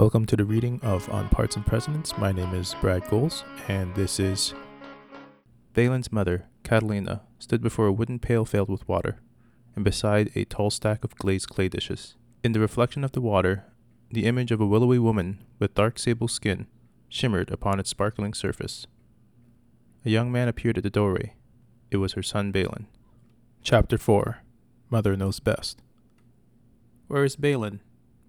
Welcome to the reading of On Parts and Precedents. My name is Brad Goals, and this is. Balin's mother, Catalina, stood before a wooden pail filled with water, and beside a tall stack of glazed clay dishes. In the reflection of the water, the image of a willowy woman with dark sable skin shimmered upon its sparkling surface. A young man appeared at the doorway. It was her son Balan. Chapter 4 Mother Knows Best. Where is Balin?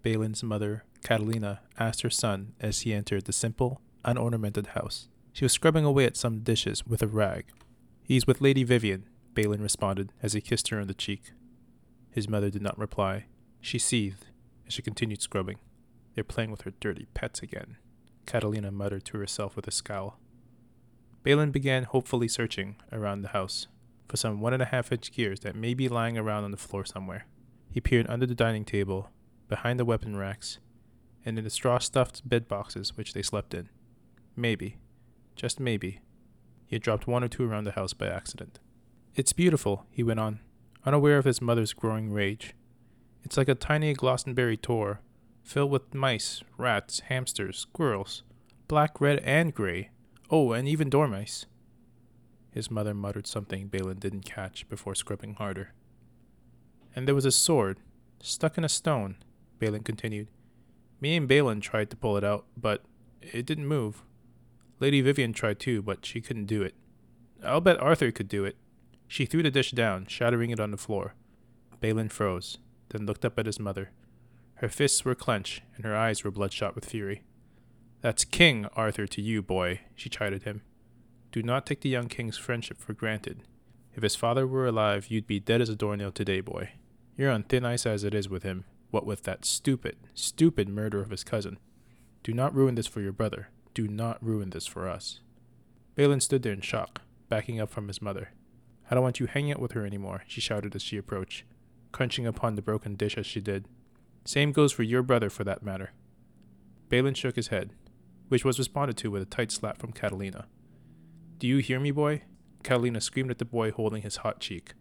Balin's mother, Catalina, asked her son as he entered the simple, unornamented house. She was scrubbing away at some dishes with a rag. He's with Lady Vivian, Balin responded as he kissed her on the cheek. His mother did not reply. She seethed as she continued scrubbing. They're playing with her dirty pets again, Catalina muttered to herself with a scowl. Balin began hopefully searching around the house for some one and a half inch gears that may be lying around on the floor somewhere. He peered under the dining table, behind the weapon racks, and in the straw stuffed bed boxes which they slept in. Maybe, just maybe, he had dropped one or two around the house by accident. It's beautiful, he went on, unaware of his mother's growing rage. It's like a tiny Glastonbury tor, filled with mice, rats, hamsters, squirrels, black, red, and gray. Oh, and even dormice. His mother muttered something Balin didn't catch before scrubbing harder. And there was a sword, stuck in a stone, Balin continued. Me and Balan tried to pull it out, but it didn't move. Lady Vivian tried too, but she couldn't do it. I'll bet Arthur could do it. She threw the dish down, shattering it on the floor. Balin froze, then looked up at his mother. Her fists were clenched, and her eyes were bloodshot with fury. That's King Arthur to you, boy, she chided him. Do not take the young king's friendship for granted. If his father were alive, you'd be dead as a doornail today, boy. You're on thin ice as it is with him, what with that stupid, stupid murder of his cousin. Do not ruin this for your brother. Do not ruin this for us. Balin stood there in shock, backing up from his mother. I don't want you hanging out with her any more, she shouted as she approached, crunching upon the broken dish as she did. Same goes for your brother, for that matter. Balin shook his head, which was responded to with a tight slap from Catalina. Do you hear me, boy? Catalina screamed at the boy holding his hot cheek.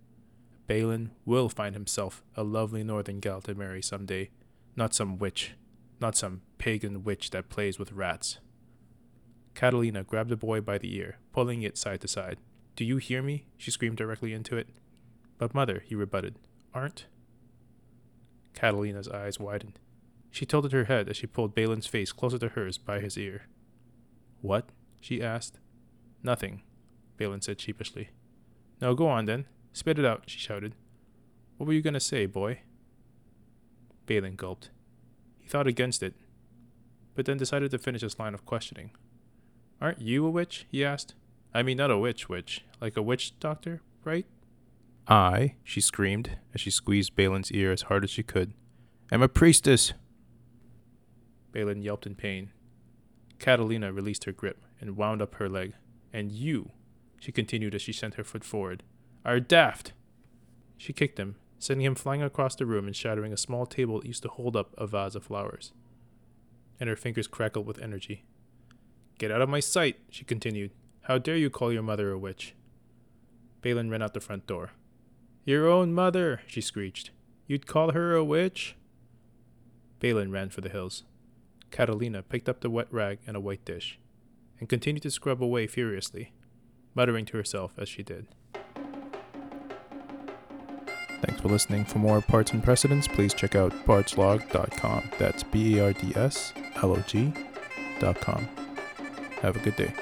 Balin will find himself a lovely northern gal to marry some day, not some witch, not some pagan witch that plays with rats. Catalina grabbed the boy by the ear, pulling it side to side. Do you hear me? she screamed directly into it. But, mother, he rebutted, aren't? Catalina's eyes widened. She tilted her head as she pulled Balin's face closer to hers by his ear. What? she asked. Nothing, Balin said sheepishly. Now go on then. Spit it out, she shouted. What were you going to say, boy? Balin gulped. He thought against it, but then decided to finish his line of questioning. Aren't you a witch? he asked. I mean, not a witch witch, like a witch doctor, right? I, she screamed as she squeezed Balin's ear as hard as she could, am a priestess. Balin yelped in pain. Catalina released her grip and wound up her leg. And you, she continued as she sent her foot forward, are daft. She kicked him, sending him flying across the room and shattering a small table that used to hold up a vase of flowers. And her fingers crackled with energy. Get out of my sight, she continued. How dare you call your mother a witch? Balin ran out the front door. Your own mother, she screeched. You'd call her a witch? Balin ran for the hills. Catalina picked up the wet rag and a white dish, and continued to scrub away furiously, muttering to herself as she did. Thanks for listening. For more parts and precedents, please check out bardslog.com. That's B E R D S L O G.com. Have a good day.